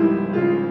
Música